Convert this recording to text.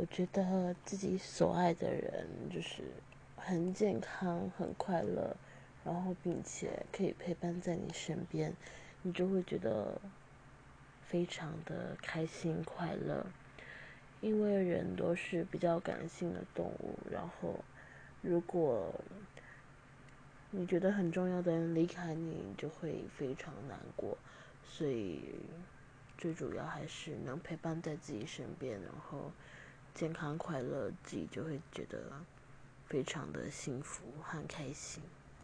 我觉得自己所爱的人就是很健康、很快乐，然后并且可以陪伴在你身边，你就会觉得非常的开心快乐。因为人都是比较感性的动物，然后如果你觉得很重要的人离开你，就会非常难过。所以最主要还是能陪伴在自己身边，然后。健康快乐，自己就会觉得非常的幸福和开心。